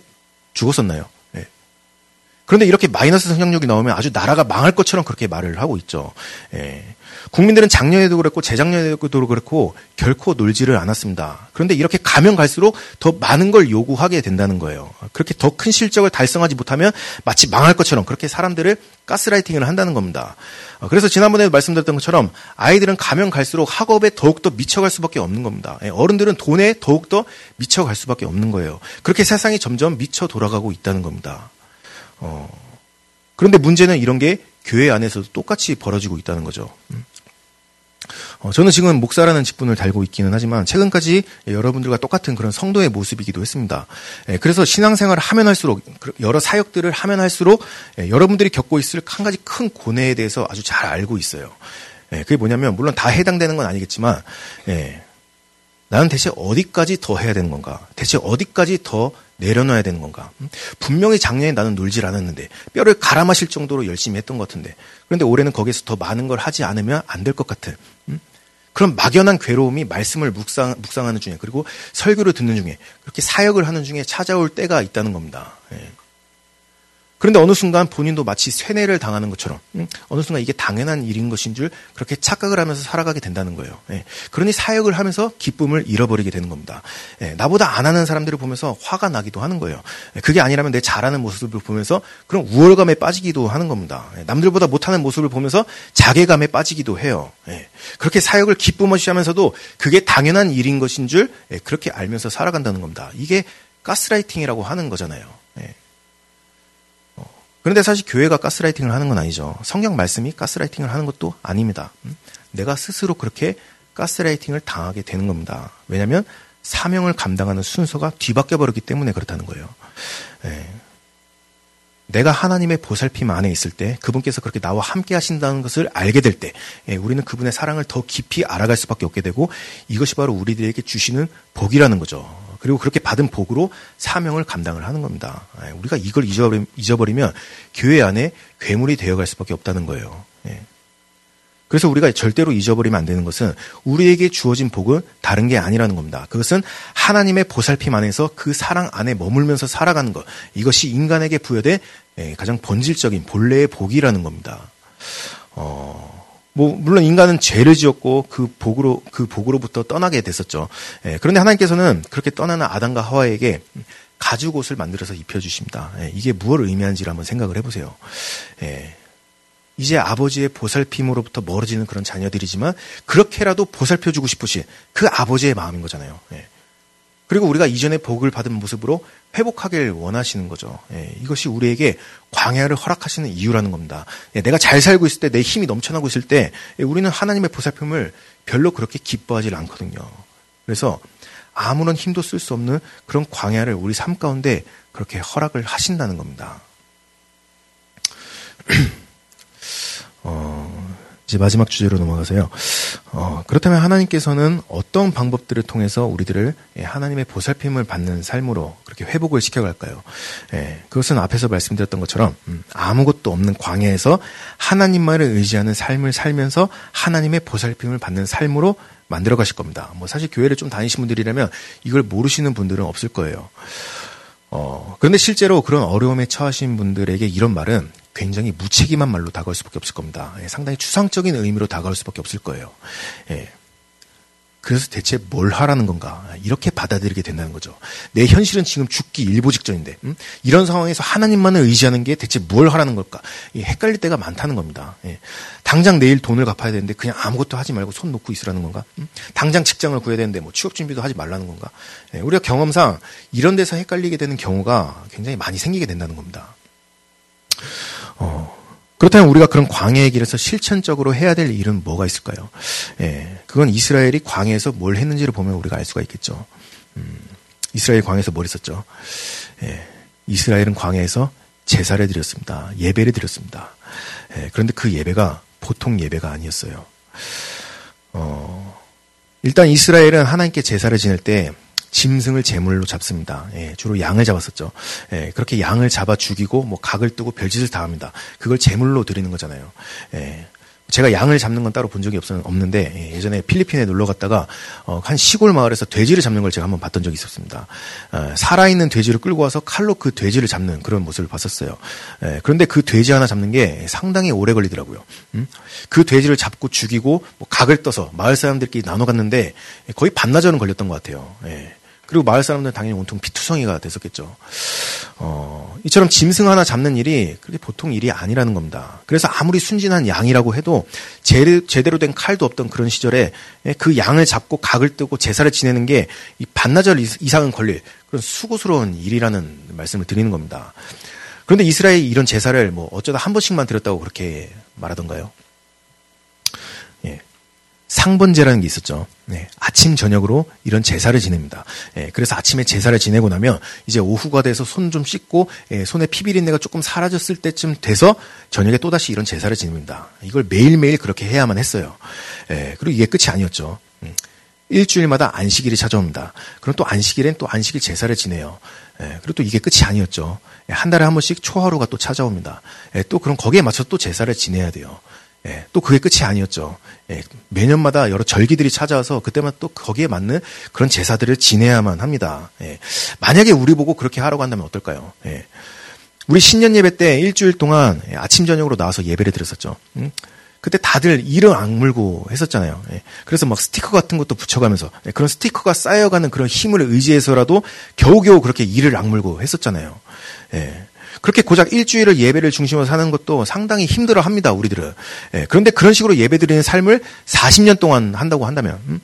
죽었었나요? 예. 그런데 이렇게 마이너스 성장률이 나오면 아주 나라가 망할 것처럼 그렇게 말을 하고 있죠. 예. 국민들은 작년에도 그랬고 재작년에도 그렇고 결코 놀지를 않았습니다. 그런데 이렇게 가면 갈수록 더 많은 걸 요구하게 된다는 거예요. 그렇게 더 큰 실적을 달성하지 못하면 마치 망할 것처럼 그렇게 사람들을 가스라이팅을 한다는 겁니다. 어, 그래서 지난번에 말씀드렸던 것처럼 아이들은 가면 갈수록 학업에 더욱더 미쳐갈 수밖에 없는 겁니다. 예, 어른들은 돈에 더욱더 미쳐갈 수밖에 없는 거예요. 그렇게 세상이 점점 미쳐 돌아가고 있다는 겁니다. 어, 그런데 문제는 이런 게 교회 안에서도 똑같이 벌어지고 있다는 거죠. 음. 어, 저는 지금 목사라는 직분을 달고 있기는 하지만 최근까지 여러분들과 똑같은 그런 성도의 모습이기도 했습니다. 예, 그래서 신앙생활을 하면 할수록 여러 사역들을 하면 할수록 예, 여러분들이 겪고 있을 한 가지 큰 고뇌에 대해서 아주 잘 알고 있어요. 예, 그게 뭐냐면 물론 다 해당되는 건 아니겠지만 나는 대체 어디까지 더 해야 되는 건가? 대체 어디까지 더 내려놔야 되는 건가? 음? 분명히 작년에 나는 놀질 않았는데 뼈를 갈아 마실 정도로 열심히 했던 것 같은데 그런데 올해는 거기에서 더 많은 걸 하지 않으면 안 될 것 같은 음? 그런 막연한 괴로움이 말씀을 묵상, 묵상하는 중에 그리고 설교를 듣는 중에 그렇게 사역을 하는 중에 찾아올 때가 있다는 겁니다. 예. 그런데 어느 순간 본인도 마치 쇠뇌를 당하는 것처럼 음, 어느 순간 이게 당연한 일인 것인 줄 그렇게 착각을 하면서 살아가게 된다는 거예요. 예. 그러니 사역을 하면서 기쁨을 잃어버리게 되는 겁니다. 예. 나보다 안 하는 사람들을 보면서 화가 나기도 하는 거예요. 예. 그게 아니라면 내 잘하는 모습을 보면서 그런 우월감에 빠지기도 하는 겁니다. 예. 남들보다 못하는 모습을 보면서 자괴감에 빠지기도 해요. 예. 그렇게 사역을 기쁨 없이 하면서도 그게 당연한 일인 것인 줄 예, 그렇게 알면서 살아간다는 겁니다. 이게 가스라이팅이라고 하는 거잖아요. 그런데 사실 교회가 가스라이팅을 하는 건 아니죠. 성경 말씀이 가스라이팅을 하는 것도 아닙니다. 음? 내가 스스로 그렇게 가스라이팅을 당하게 되는 겁니다. 왜냐하면 사명을 감당하는 순서가 뒤바뀌어 버렸기 때문에 그렇다는 거예요. 예. 내가 하나님의 보살핌 안에 있을 때 그분께서 그렇게 나와 함께 하신다는 것을 알게 될 때, 예, 우리는 그분의 사랑을 더 깊이 알아갈 수밖에 없게 되고 이것이 바로 우리들에게 주시는 복이라는 거죠. 그리고 그렇게 받은 복으로 사명을 감당을 하는 겁니다. 예, 우리가 이걸 잊어버리면 교회 안에 괴물이 되어갈 수밖에 없다는 거예요. 예. 그래서 우리가 절대로 잊어버리면 안 되는 것은 우리에게 주어진 복은 다른 게 아니라는 겁니다. 그것은 하나님의 보살핌 안에서 그 사랑 안에 머물면서 살아가는 것. 이것이 인간에게 부여된 예, 가장 본질적인 본래의 복이라는 겁니다. 어, 뭐 물론 인간은 죄를 지었고 그 복으로 그 복으로부터 떠나게 됐었죠. 예, 그런데 하나님께서는 그렇게 떠나는 아담과 하와에게 가죽 옷을 만들어서 입혀 주십니다. 예, 이게 무엇을 의미하는지를 한번 생각을 해보세요. 예, 이제 아버지의 보살핌으로부터 멀어지는 그런 자녀들이지만 그렇게라도 보살펴주고 싶으신 그 아버지의 마음인 거잖아요. 예. 그리고 우리가 이전에 복을 받은 모습으로 회복하길 원하시는 거죠. 예, 이것이 우리에게 광야를 허락하시는 이유라는 겁니다. 예, 내가 잘 살고 있을 때, 내 힘이 넘쳐나고 있을 때, 예, 우리는 하나님의 보살핌을 별로 그렇게 기뻐하지 않거든요. 그래서 아무런 힘도 쓸 수 없는 그런 광야를 우리 삶 가운데 그렇게 허락을 하신다는 겁니다. *clears throat* 어, 이제 마지막 주제로 넘어가세요. 어, 그렇다면 하나님께서는 어떤 방법들을 통해서 우리들을 예, 하나님의 보살핌을 받는 삶으로 그렇게 회복을 시켜갈까요? 예, 그것은 앞에서 말씀드렸던 것처럼 음, 아무것도 없는 광야에서 하나님만을 의지하는 삶을 살면서 하나님의 보살핌을 받는 삶으로 만들어 가실 겁니다. 뭐 사실 교회를 좀 다니신 분들이라면 이걸 모르시는 분들은 없을 거예요. 어, 그런데 실제로 그런 어려움에 처하신 분들에게 이런 말은 굉장히 무책임한 말로 다가올 수밖에 없을 겁니다. 예, 상당히 추상적인 의미로 다가올 수밖에 없을 거예요. 예. 그래서 대체 뭘 하라는 건가 이렇게 받아들이게 된다는 거죠. 내 현실은 지금 죽기 일보 직전인데 음? 이런 상황에서 하나님만을 의지하는 게 대체 뭘 하라는 걸까? 헷갈릴 때가 많다는 겁니다. 예. 당장 내일 돈을 갚아야 되는데 그냥 아무것도 하지 말고 손 놓고 있으라는 건가? 음? 당장 직장을 구해야 되는데 뭐 취업 준비도 하지 말라는 건가? 예. 우리가 경험상 이런 데서 헷갈리게 되는 경우가 굉장히 많이 생기게 된다는 겁니다. 어, 그렇다면 우리가 그런 광야의 길에서 실천적으로 해야 될 일은 뭐가 있을까요? 예, 그건 이스라엘이 광야에서 뭘 했는지를 보면 우리가 알 수가 있겠죠. 음, 이스라엘 광야에서 뭘 했었죠? 예, 이스라엘은 광야에서 제사를 드렸습니다. 예배를 드렸습니다. 예, 그런데 그 예배가 보통 예배가 아니었어요. 어, 일단 이스라엘은 하나님께 제사를 지낼 때 짐승을 제물로 잡습니다. 예, 주로 양을 잡았었죠. 예, 그렇게 양을 잡아 죽이고 뭐 각을 뜨고 별짓을 다 합니다. 그걸 제물로 드리는 거잖아요. 예, 제가 양을 잡는 건 따로 본 적이 없, 없는데 예, 전에 필리핀에 놀러 갔다가 어, 한 시골 마을에서 돼지를 잡는 걸 제가 한번 봤던 적이 있었습니다. 어, 살아있는 돼지를 끌고 와서 칼로 그 돼지를 잡는 그런 모습을 봤었어요. 예, 그런데 그 돼지 하나 잡는 게 상당히 오래 걸리더라고요. 음? 그 돼지를 잡고 죽이고 뭐 각을 떠서 마을 사람들끼리 나눠 갔는데 거의 반나절은 걸렸던 것 같아요. 예. 그리고 마을 사람들은 당연히 온통 피투성이가 됐었겠죠. 어, 이처럼 짐승 하나 잡는 일이 그렇게 보통 일이 아니라는 겁니다. 그래서 아무리 순진한 양이라고 해도 제대로 된 칼도 없던 그런 시절에 그 양을 잡고 각을 뜨고 제사를 지내는 게 이 반나절 이상은 걸릴 그런 수고스러운 일이라는 말씀을 드리는 겁니다. 그런데 이스라엘이 이런 제사를 뭐 어쩌다 한 번씩만 드렸다고 그렇게 말하던가요? 상번제라는 게 있었죠. 네, 아침 저녁으로 이런 제사를 지냅니다. 예, 그래서 아침에 제사를 지내고 나면 이제 오후가 돼서 손 좀 씻고 예, 손에 피비린내가 조금 사라졌을 때쯤 돼서 저녁에 또 다시 이런 제사를 지냅니다. 이걸 매일 매일 그렇게 해야만 했어요. 예, 그리고 이게 끝이 아니었죠. 음, 일주일마다 안식일이 찾아옵니다. 그럼 또 안식일엔 또 안식일 제사를 지내요. 예, 그리고 또 이게 끝이 아니었죠. 예, 한 달에 한 번씩 초하루가 또 찾아옵니다. 예, 또 그럼 거기에 맞춰 또 제사를 지내야 돼요. 예, 또 그게 끝이 아니었죠. 예, 매년마다 여러 절기들이 찾아와서 그때마다 또 거기에 맞는 그런 제사들을 지내야만 합니다. 예, 만약에 우리 보고 그렇게 하라고 한다면 어떨까요? 예, 우리 신년 예배 때 일주일 동안 아침 저녁으로 나와서 예배를 드렸었죠. 음? 그때 다들 이름 악물고 했었잖아요. 예, 그래서 막 스티커 같은 것도 붙여가면서 예, 그런 스티커가 쌓여가는 그런 힘을 의지해서라도 겨우겨우 그렇게 이를 악물고 했었잖아요. 예. 그렇게 고작 일주일을 예배를 중심으로 사는 것도 상당히 힘들어 합니다, 우리들은. 예, 그런데 그런 식으로 예배 드리는 삶을 40년 동안 한다고 한다면, 음?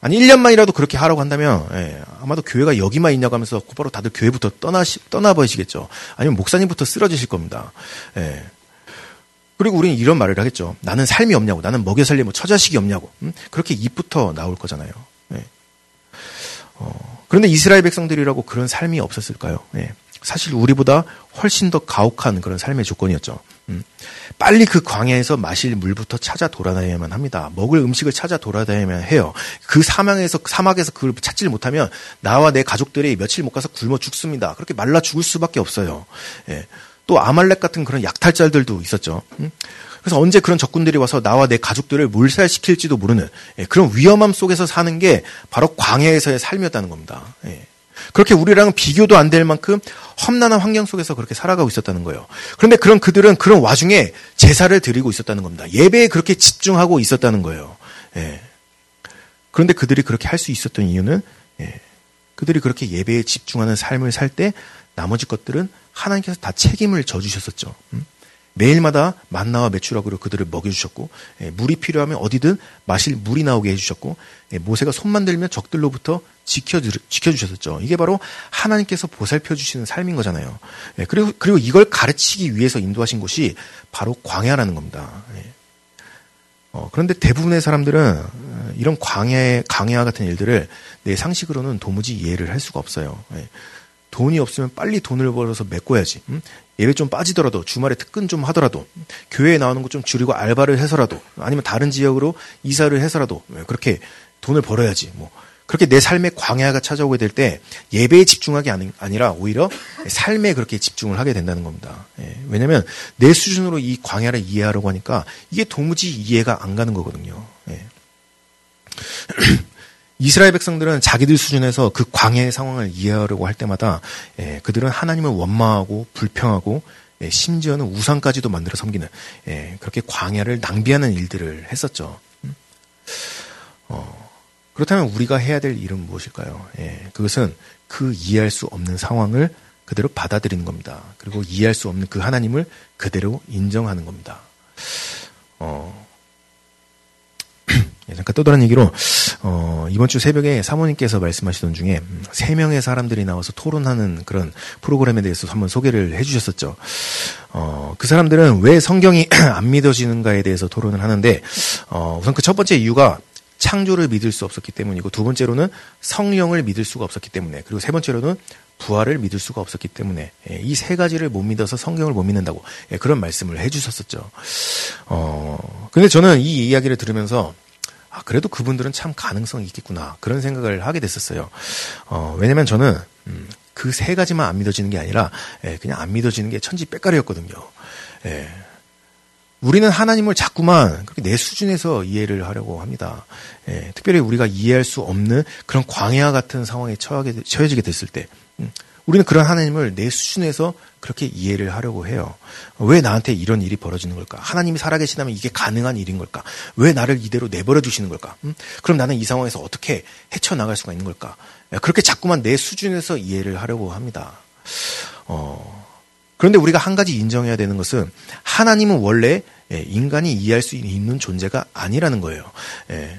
아니, 1년만이라도 그렇게 하라고 한다면, 예, 아마도 교회가 여기만 있냐고 하면서 곧바로 다들 교회부터 떠나, 떠나버리시겠죠. 아니면 목사님부터 쓰러지실 겁니다. 예. 그리고 우리는 이런 말을 하겠죠. 나는 삶이 없냐고, 나는 먹여 살리고 뭐 처자식이 없냐고. 음? 그렇게 입부터 나올 거잖아요. 예. 어, 그런데 이스라엘 백성들이라고 그런 삶이 없었을까요? 예. 사실 우리보다 훨씬 더 가혹한 그런 삶의 조건이었죠. 음. 빨리 그 광야에서 마실 물부터 찾아 돌아다녀야만 합니다. 먹을 음식을 찾아 돌아다녀야만 해요. 그 사망에서 사막에서 그걸 찾지를 못하면 나와 내 가족들이 며칠 못 가서 굶어 죽습니다. 그렇게 말라 죽을 수밖에 없어요. 예. 또 아말렉 같은 그런 약탈자들도 있었죠. 음. 그래서 언제 그런 적군들이 와서 나와 내 가족들을 몰살시킬지도 모르는 예. 그런 위험함 속에서 사는 게 바로 광야에서의 삶이었다는 겁니다. 예. 그렇게 우리랑은 비교도 안 될 만큼 험난한 환경 속에서 그렇게 살아가고 있었다는 거예요. 그런데 그런 그들은 그런 와중에 제사를 드리고 있었다는 겁니다. 예배에 그렇게 집중하고 있었다는 거예요. 예. 그런데 그들이 그렇게 할 수 있었던 이유는 예. 그들이 그렇게 예배에 집중하는 삶을 살 때 나머지 것들은 하나님께서 다 책임을 져주셨었죠. 음? 매일마다 만나와 매출하고로 그들을 먹여주셨고 예, 물이 필요하면 어디든 마실 물이 나오게 해주셨고 예, 모세가 손만 들면 적들로부터 지켜 지켜주셨었죠. 이게 바로 하나님께서 보살펴 주시는 삶인 거잖아요. 예, 그리고 그리고 이걸 가르치기 위해서 인도하신 곳이 바로 광야라는 겁니다. 어, 그런데 대부분의 사람들은 어, 이런 광야 광야 같은 일들을 내 상식으로는 도무지 이해를 할 수가 없어요. 돈이 없으면 빨리 돈을 벌어서 메꿔야지. 음? 예배 좀 빠지더라도 주말에 특근 좀 하더라도 교회에 나오는 거 좀 줄이고 알바를 해서라도 아니면 다른 지역으로 이사를 해서라도 그렇게 돈을 벌어야지. 뭐 그렇게 내 삶의 광야가 찾아오게 될 때 예배에 집중하기 아니라 오히려 삶에 그렇게 집중을 하게 된다는 겁니다. 예, 왜냐하면 내 수준으로 이 광야를 이해하려고 하니까 이게 도무지 이해가 안 가는 거거든요. 예. 이스라엘 백성들은 자기들 수준에서 그 광야의 상황을 이해하려고 할 때마다 예, 그들은 하나님을 원망하고 불평하고 예, 심지어는 우상까지도 만들어 섬기는 예, 그렇게 광야를 낭비하는 일들을 했었죠. 음? 어, 그렇다면 우리가 해야 될 일은 무엇일까요? 예, 그것은 그 이해할 수 없는 상황을 그대로 받아들이는 겁니다. 그리고 이해할 수 없는 그 하나님을 그대로 인정하는 겁니다. 어, 예, 잠깐 떠돌한 얘기로 어, 이번 주 새벽에 사모님께서 말씀하시던 중에 세 명의 사람들이 나와서 토론하는 그런 프로그램에 대해서 한번 소개를 해주셨었죠. 어, 그 사람들은 왜 성경이 *clears throat* 안 믿어지는가에 대해서 토론을 하는데 어, 우선 그 첫 번째 이유가 창조를 믿을 수 없었기 때문이고 두 번째로는 성령을 믿을 수가 없었기 때문에 그리고 세 번째로는 부활을 믿을 수가 없었기 때문에 예, 이세 가지를 못 믿어서 성경을 못 믿는다고 예, 그런 말씀을 해주셨었죠. 어, 근데 저는 이 이야기를 들으면서 아, 그래도 그분들은 참 가능성이 있겠구나. 그런 생각을 하게 됐었어요. 어, 왜냐면 저는, 음, 그 세 가지만 안 믿어지는 게 아니라, 예, 그냥 안 믿어지는 게 천지 빽가리였거든요. 예. 우리는 하나님을 자꾸만 그렇게 내 수준에서 이해를 하려고 합니다. 예, 특별히 우리가 이해할 수 없는 그런 광야 같은 상황에 처하게, 처해지게 됐을 때, 음, 우리는 그런 하나님을 내 수준에서 그렇게 이해를 하려고 해요. 왜 나한테 이런 일이 벌어지는 걸까? 하나님이 살아계시다면 이게 가능한 일인 걸까? 왜 나를 이대로 내버려 두시는 걸까? 음? 그럼 나는 이 상황에서 어떻게 헤쳐나갈 수가 있는 걸까? 예, 그렇게 자꾸만 내 수준에서 이해를 하려고 합니다. 어, 그런데 우리가 한 가지 인정해야 되는 것은 하나님은 원래 예, 인간이 이해할 수 있는 존재가 아니라는 거예요. 예.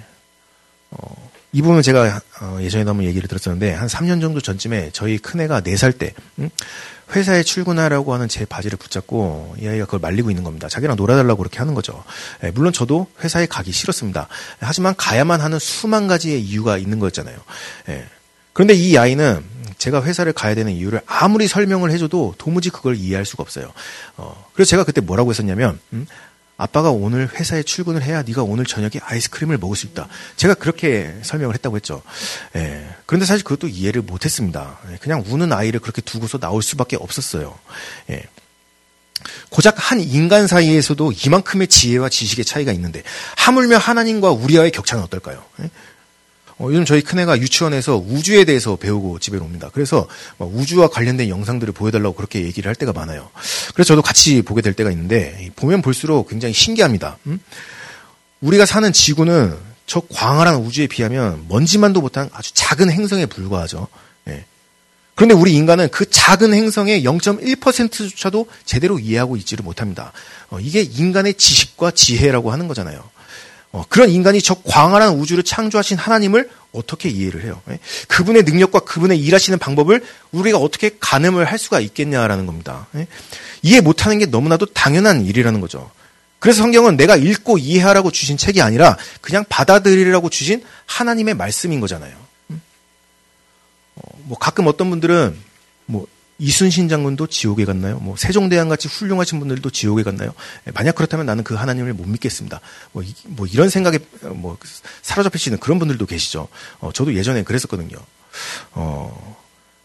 어, 이 부분은 제가 어, 예전에도 한번 얘기를 들었었는데 한 3년 정도 전쯤에 저희 큰애가 4살 때 회사에 출근하라고 하는 제 바지를 붙잡고 이 아이가 그걸 말리고 있는 겁니다. 자기랑 놀아달라고 그렇게 하는 거죠. 예, 물론 저도 회사에 가기 싫었습니다. 하지만 가야만 하는 수만 가지의 이유가 있는 거였잖아요. 예. 그런데 이 아이는 제가 회사를 가야 되는 이유를 아무리 설명을 해줘도 도무지 그걸 이해할 수가 없어요. 어, 그래서 제가 그때 뭐라고 했었냐면 음, 아빠가 오늘 회사에 출근을 해야 네가 오늘 저녁에 아이스크림을 먹을 수 있다. 제가 그렇게 설명을 했다고 했죠. 예. 그런데 사실 그것도 이해를 못했습니다. 예, 그냥 우는 아이를 그렇게 두고서 나올 수밖에 없었어요. 예. 고작 한 인간 사이에서도 이만큼의 지혜와 지식의 차이가 있는데 하물며 하나님과 우리와의 격차는 어떨까요? 예? 어, 요즘 저희 큰애가 유치원에서 우주에 대해서 배우고 집에 옵니다. 그래서 우주와 관련된 영상들을 보여달라고 그렇게 얘기를 할 때가 많아요. 그래서 저도 같이 보게 될 때가 있는데 보면 볼수록 굉장히 신기합니다. 음? 우리가 사는 지구는 저 광활한 우주에 비하면 먼지만도 못한 아주 작은 행성에 불과하죠. 예. 그런데 우리 인간은 그 작은 행성의 0.1%조차도 제대로 이해하고 있지를 못합니다. 어, 이게 인간의 지식과 지혜라고 하는 거잖아요. 어, 그런 인간이 저 광활한 우주를 창조하신 하나님을 어떻게 이해를 해요? 예? 그분의 능력과 그분의 일하시는 방법을 우리가 어떻게 가늠을 할 수가 있겠냐라는 겁니다. 예? 이해 못하는 게 너무나도 당연한 일이라는 거죠. 그래서 성경은 내가 읽고 이해하라고 주신 책이 아니라 그냥 받아들이라고 주신 하나님의 말씀인 거잖아요. 음? 어, 뭐 가끔 어떤 분들은 뭐 이순신 장군도 지옥에 갔나요? 뭐 세종대왕 같이 훌륭하신 분들도 지옥에 갔나요? 예, 만약 그렇다면 나는 그 하나님을 못 믿겠습니다. 뭐, 이, 뭐 이런 생각에 뭐 사로잡히시는 그런 분들도 계시죠. 어, 저도 예전에 그랬었거든요. 어,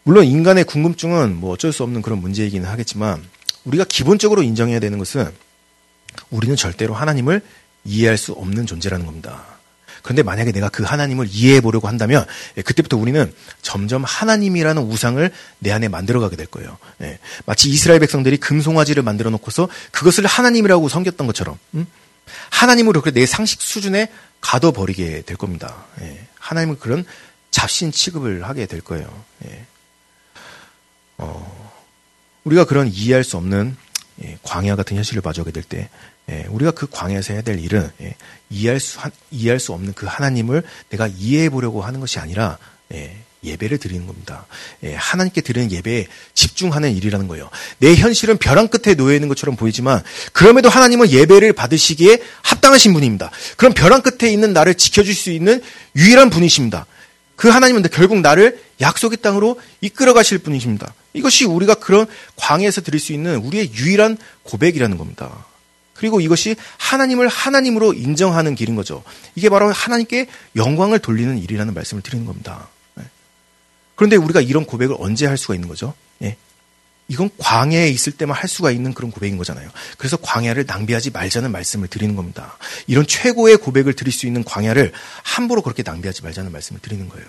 물론 인간의 궁금증은 뭐 어쩔 수 없는 그런 문제이기는 하겠지만 우리가 기본적으로 인정해야 되는 것은 우리는 절대로 하나님을 이해할 수 없는 존재라는 겁니다. 그런데 만약에 내가 그 하나님을 이해해 보려고 한다면 예, 그때부터 우리는 점점 하나님이라는 우상을 내 안에 만들어 가게 될 거예요. 예, 마치 이스라엘 백성들이 금송아지를 만들어 놓고서 그것을 하나님이라고 섬겼던 것처럼 음? 하나님으로 내 상식 수준에 가둬버리게 될 겁니다. 예, 하나님은 그런 잡신 취급을 하게 될 거예요. 어, 우리가 그런 이해할 수 없는 광야 같은 현실을 마주하게 될때 예, 우리가 그 광야에서 해야 될 일은 예, 이해할 수 이해할 수 없는 그 하나님을 내가 이해해 보려고 하는 것이 아니라 예, 예배를 드리는 겁니다. 예, 하나님께 드리는 예배에 집중하는 일이라는 거예요. 내 현실은 벼랑 끝에 놓여 있는 것처럼 보이지만 그럼에도 하나님은 예배를 받으시기에 합당하신 분입니다. 그럼 벼랑 끝에 있는 나를 지켜줄 수 있는 유일한 분이십니다. 그 하나님은 결국 나를 약속의 땅으로 이끌어 가실 분이십니다. 이것이 우리가 그런 광야에서 드릴 수 있는 우리의 유일한 고백이라는 겁니다. 그리고 이것이 하나님을 하나님으로 인정하는 길인 거죠. 이게 바로 하나님께 영광을 돌리는 일이라는 말씀을 드리는 겁니다. 네. 그런데 우리가 이런 고백을 언제 할 수가 있는 거죠? 예. 이건 광야에 있을 때만 할 수가 있는 그런 고백인 거잖아요. 그래서 광야를 낭비하지 말자는 말씀을 드리는 겁니다. 이런 최고의 고백을 드릴 수 있는 광야를 함부로 그렇게 낭비하지 말자는 말씀을 드리는 거예요.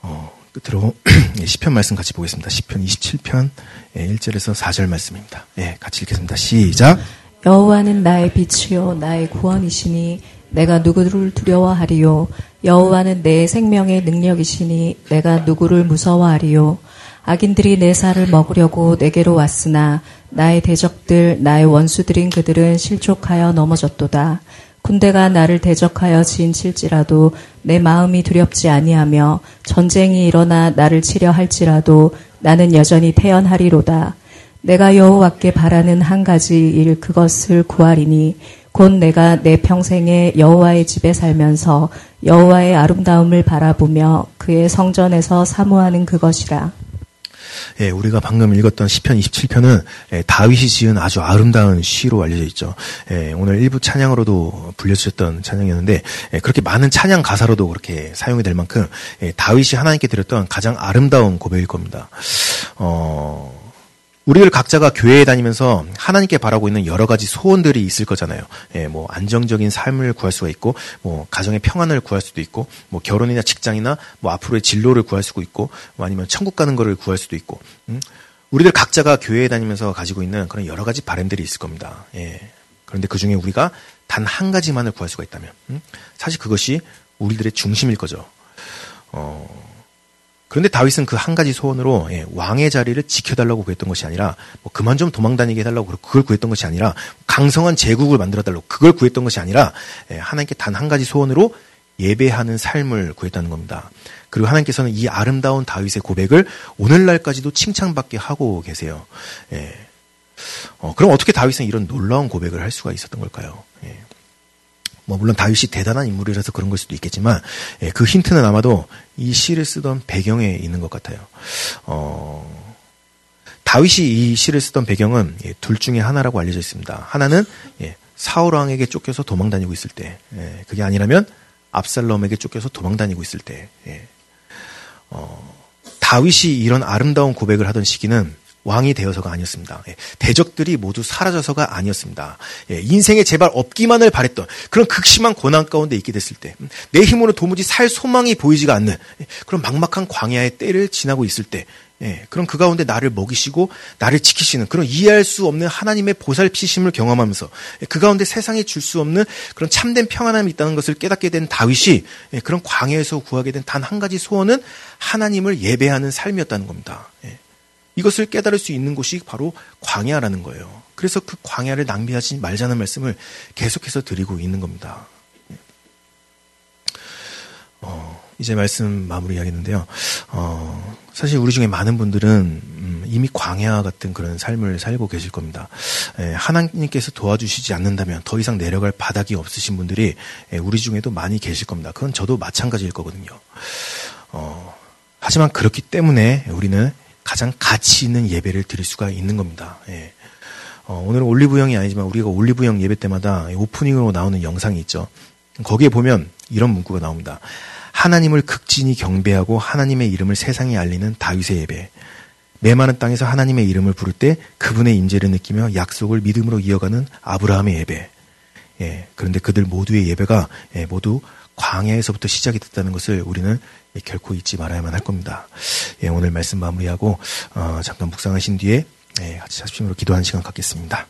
어, 끝으로 *clears throat* 시편 말씀 같이 보겠습니다. 시편 27편 1절에서 예, 4절 말씀입니다. 예, 같이 읽겠습니다. 시작. 여호와는 나의 빛이요 나의 구원이시니 내가 누구를 두려워하리요 여호와는 내 생명의 능력이시니 내가 누구를 무서워하리요 악인들이 내 살을 먹으려고 내게로 왔으나 나의 대적들 나의 원수들인 그들은 실족하여 넘어졌도다 군대가 나를 대적하여 진칠지라도 내 마음이 두렵지 아니하며 전쟁이 일어나 나를 치려 할지라도 나는 여전히 태연하리로다. 내가 여호와께 바라는 한 가지 일 그것을 구하리니 곧 내가 내 평생에 여호와의 집에 살면서 여호와의 아름다움을 바라보며 그의 성전에서 사모하는 그것이라. 예, 우리가 방금 읽었던 시편 27편은 예, 다윗이 지은 아주 아름다운 시로 알려져 있죠. 예, 오늘 일부 찬양으로도 불려주셨던 찬양이었는데 예, 그렇게 많은 찬양 가사로도 그렇게 사용이 될 만큼 예, 다윗이 하나님께 드렸던 가장 아름다운 고백일 겁니다. 어, 우리들 각자가 교회에 다니면서 하나님께 바라고 있는 여러 가지 소원들이 있을 거잖아요. 예, 뭐 안정적인 삶을 구할 수가 있고, 뭐 가정의 평안을 구할 수도 있고, 뭐 결혼이나 직장이나 뭐 앞으로의 진로를 구할 수도 있고, 뭐 아니면 천국 가는 거를 구할 수도 있고, 음? 우리들 각자가 교회에 다니면서 가지고 있는 그런 여러 가지 바램들이 있을 겁니다. 예. 그런데 그 중에 우리가 단 한 가지만을 구할 수가 있다면, 음? 사실 그것이 우리들의 중심일 거죠. 어, 그런데 다윗은 그 한 가지 소원으로 예, 왕의 자리를 지켜달라고 구했던 것이 아니라 뭐 그만 좀 도망다니게 해달라고 그걸 구했던 것이 아니라 강성한 제국을 만들어달라고 그걸 구했던 것이 아니라 예, 하나님께 단 한 가지 소원으로 예배하는 삶을 구했다는 겁니다. 그리고 하나님께서는 이 아름다운 다윗의 고백을 오늘날까지도 칭찬받게 하고 계세요. 예. 어, 그럼 어떻게 다윗은 이런 놀라운 고백을 할 수가 있었던 걸까요? 예. 뭐 물론 다윗이 대단한 인물이라서 그런 걸 수도 있겠지만 예, 그 힌트는 아마도 이 시를 쓰던 배경에 있는 것 같아요. 어, 다윗이 이 시를 쓰던 배경은 예, 둘 중에 하나라고 알려져 있습니다. 하나는 예, 사울 왕에게 쫓겨서 도망 다니고 있을 때, 예, 그게 아니라면 압살롬에게 쫓겨서 도망 다니고 있을 때. 예. 어, 다윗이 이런 아름다운 고백을 하던 시기는 왕이 되어서가 아니었습니다. 예, 대적들이 모두 사라져서가 아니었습니다. 예, 인생에 제발 없기만을 바랬던 그런 극심한 고난 가운데 있게 됐을 때, 음, 내 힘으로 도무지 살 소망이 보이지가 않는 예, 그런 막막한 광야의 때를 지나고 있을 때, 그럼 그 가운데 나를 먹이시고 나를 지키시는 그런 이해할 수 없는 하나님의 보살피심을 경험하면서 그 가운데 세상에 줄 수 없는 그런 참된 평안함이 있다는 것을 깨닫게 된 다윗이 그런 광야에서 구하게 된 단 한 가지 소원은 하나님을 예배하는 삶이었다는 겁니다. 이것을 깨달을 수 있는 곳이 바로 광야라는 거예요. 그래서 그 광야를 낭비하지 말자는 말씀을 계속해서 드리고 있는 겁니다. 어, 이제 말씀 마무리하겠는데요. 어, 사실 우리 중에 많은 분들은 음, 이미 광야 같은 그런 삶을 살고 계실 겁니다. 에, 하나님께서 도와주시지 않는다면 더 이상 내려갈 바닥이 없으신 분들이 에, 우리 중에도 많이 계실 겁니다. 그건 저도 마찬가지일 거거든요. 어, 하지만 그렇기 때문에 우리는 가장 가치 있는 예배를 드릴 수가 있는 겁니다. 예. 어, 오늘은 올리브영이 아니지만 우리가 올리브영 예배 때마다 오프닝으로 나오는 영상이 있죠. 거기에 보면 이런 문구가 나옵니다. 하나님을 극진히 경배하고 하나님의 이름을 세상에 알리는 다윗의 예배. 메마른 땅에서 하나님의 이름을 부를 때 그분의 임재를 느끼며 약속을 믿음으로 이어가는 아브라함의 예배. 예, 그런데 그들 모두의 예배가 예, 모두 광야에서부터 시작이 됐다는 것을 우리는 결코 잊지 말아야만 할 겁니다. 예, 오늘 말씀 마무리하고 어, 잠깐 묵상하신 뒤에 예, 같이 자심으로 기도하는 시간 갖겠습니다.